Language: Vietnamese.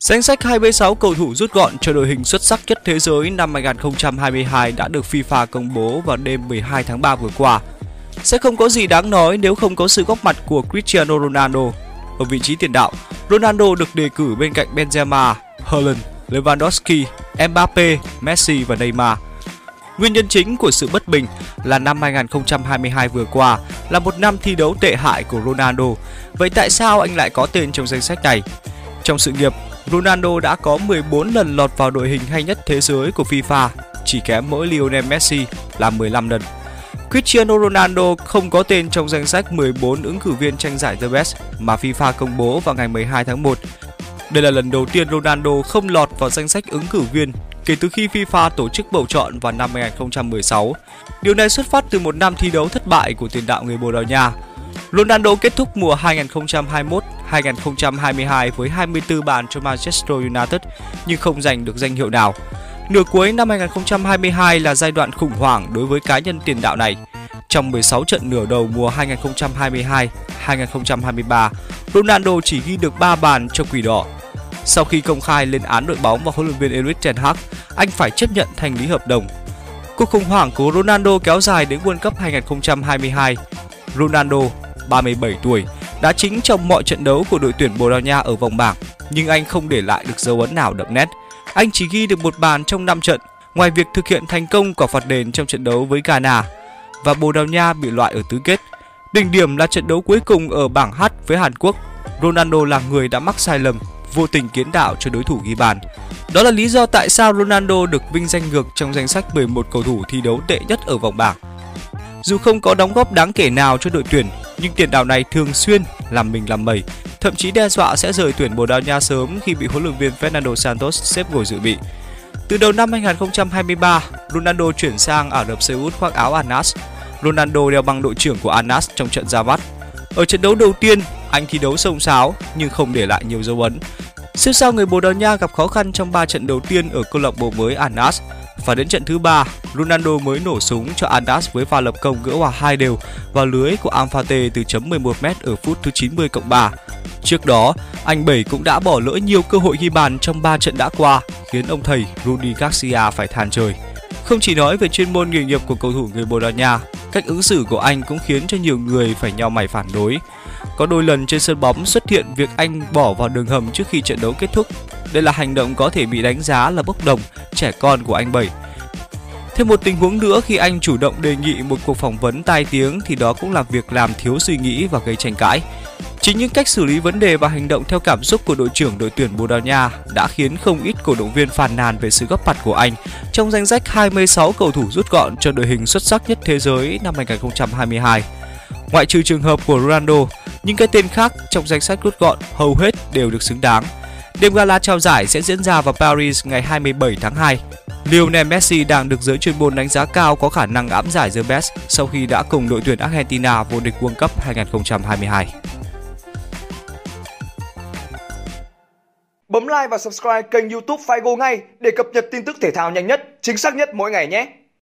Danh sách 26 cầu thủ rút gọn cho đội hình xuất sắc nhất thế giới năm 2022 đã được FIFA công bố vào đêm 12 tháng 3 vừa qua. Sẽ không có gì đáng nói nếu không có sự góp mặt của Cristiano Ronaldo. Ở vị trí tiền đạo, Ronaldo được đề cử bên cạnh Benzema, Haaland, Lewandowski, Mbappe, Messi và Neymar. Nguyên nhân chính của sự bất bình là năm 2022 vừa qua là một năm thi đấu tệ hại của Ronaldo. Vậy tại sao anh lại có tên trong danh sách này? Trong sự nghiệp, Ronaldo đã có 14 lần lọt vào đội hình hay nhất thế giới của FIFA, chỉ kém mỗi Lionel Messi là 15 lần. Cristiano Ronaldo không có tên trong danh sách 14 ứng cử viên tranh giải The Best mà FIFA công bố vào ngày 12 tháng 1. Đây là lần đầu tiên Ronaldo không lọt vào danh sách ứng cử viên kể từ khi FIFA tổ chức bầu chọn vào năm 2016. Điều này xuất phát từ một năm thi đấu thất bại của tiền đạo người Bồ Đào Nha. Ronaldo kết thúc mùa 2022 với 24 bàn cho Manchester United nhưng không giành được danh hiệu nào. Nửa cuối năm 2022 là giai đoạn khủng hoảng đối với cá nhân tiền đạo này. Trong 16 trận nửa đầu mùa 2022-2023, Ronaldo chỉ ghi được 3 bàn cho Quỷ Đỏ. Sau khi công khai lên án đội bóng và huấn luyện viên Erik ten Hag, anh phải chấp nhận thành lý hợp đồng. Cuộc khủng hoảng của Ronaldo kéo dài đến World Cup 2022. Ronaldo, 37 tuổi, đã chính trong mọi trận đấu của đội tuyển Bồ Đào Nha ở vòng bảng, nhưng anh không để lại được dấu ấn nào đậm nét. Anh chỉ ghi được một bàn trong 5 trận, ngoài việc thực hiện thành công quả phạt đền trong trận đấu với Ghana và Bồ Đào Nha bị loại ở tứ kết. Đỉnh điểm là trận đấu cuối cùng ở bảng H với Hàn Quốc. Ronaldo là người đã mắc sai lầm, vô tình kiến đạo cho đối thủ ghi bàn. Đó là lý do tại sao Ronaldo được vinh danh ngược trong danh sách 11 cầu thủ thi đấu tệ nhất ở vòng bảng. Dù không có đóng góp đáng kể nào cho đội tuyển, nhưng tiền đạo này thường xuyên làm mình làm mẩy, thậm chí đe dọa sẽ rời tuyển Bồ Đào Nha sớm khi bị huấn luyện viên Fernando Santos xếp ngồi dự bị. Từ đầu năm 2023, Ronaldo chuyển sang Ả Rập Xê Út khoác áo Anas. Ronaldo đeo băng đội trưởng của Anas trong trận ra mắt. Ở trận đấu đầu tiên, anh thi đấu sông sáo nhưng không để lại nhiều dấu ấn. Siêu sao người Bồ Đào Nha gặp khó khăn trong 3 trận đầu tiên ở câu lạc bộ mới Anas và đến trận thứ ba, Ronaldo mới nổ súng cho Andas với pha lập công gỡ hòa hai đều vào lưới của Amfate từ chấm 11m ở phút thứ 90 cộng 3. Trước đó, anh Bảy cũng đã bỏ lỡ nhiều cơ hội ghi bàn trong 3 trận đã qua, khiến ông thầy Rudy Garcia phải than trời. Không chỉ nói về chuyên môn nghề nghiệp của cầu thủ người Bồ Đào Nha, cách ứng xử của anh cũng khiến cho nhiều người phải nhao mày phản đối. Có đôi lần trên sân bóng xuất hiện việc anh bỏ vào đường hầm trước khi trận đấu kết thúc. Đây là hành động có thể bị đánh giá là bốc đồng, trẻ con của anh Bảy. Thêm một tình huống nữa khi anh chủ động đề nghị một cuộc phỏng vấn tai tiếng thì đó cũng là việc làm thiếu suy nghĩ và gây tranh cãi. Chính những cách xử lý vấn đề và hành động theo cảm xúc của đội trưởng đội tuyển Bồ Đào Nha đã khiến không ít cổ động viên phàn nàn về sự góp mặt của anh trong danh sách 26 cầu thủ rút gọn cho đội hình xuất sắc nhất thế giới năm 2022. Ngoại trừ trường hợp của Ronaldo, những cái tên khác trong danh sách rút gọn hầu hết đều được xứng đáng. Đêm gala trao giải sẽ diễn ra vào Paris ngày 27 tháng 2. Lionel Messi đang được giới chuyên môn đánh giá cao có khả năng ám giải The Best sau khi đã cùng đội tuyển Argentina vô địch World Cup 2022. Bấm like và subscribe kênh YouTube Figo ngay để cập nhật tin tức thể thao nhanh nhất, chính xác nhất mỗi ngày nhé.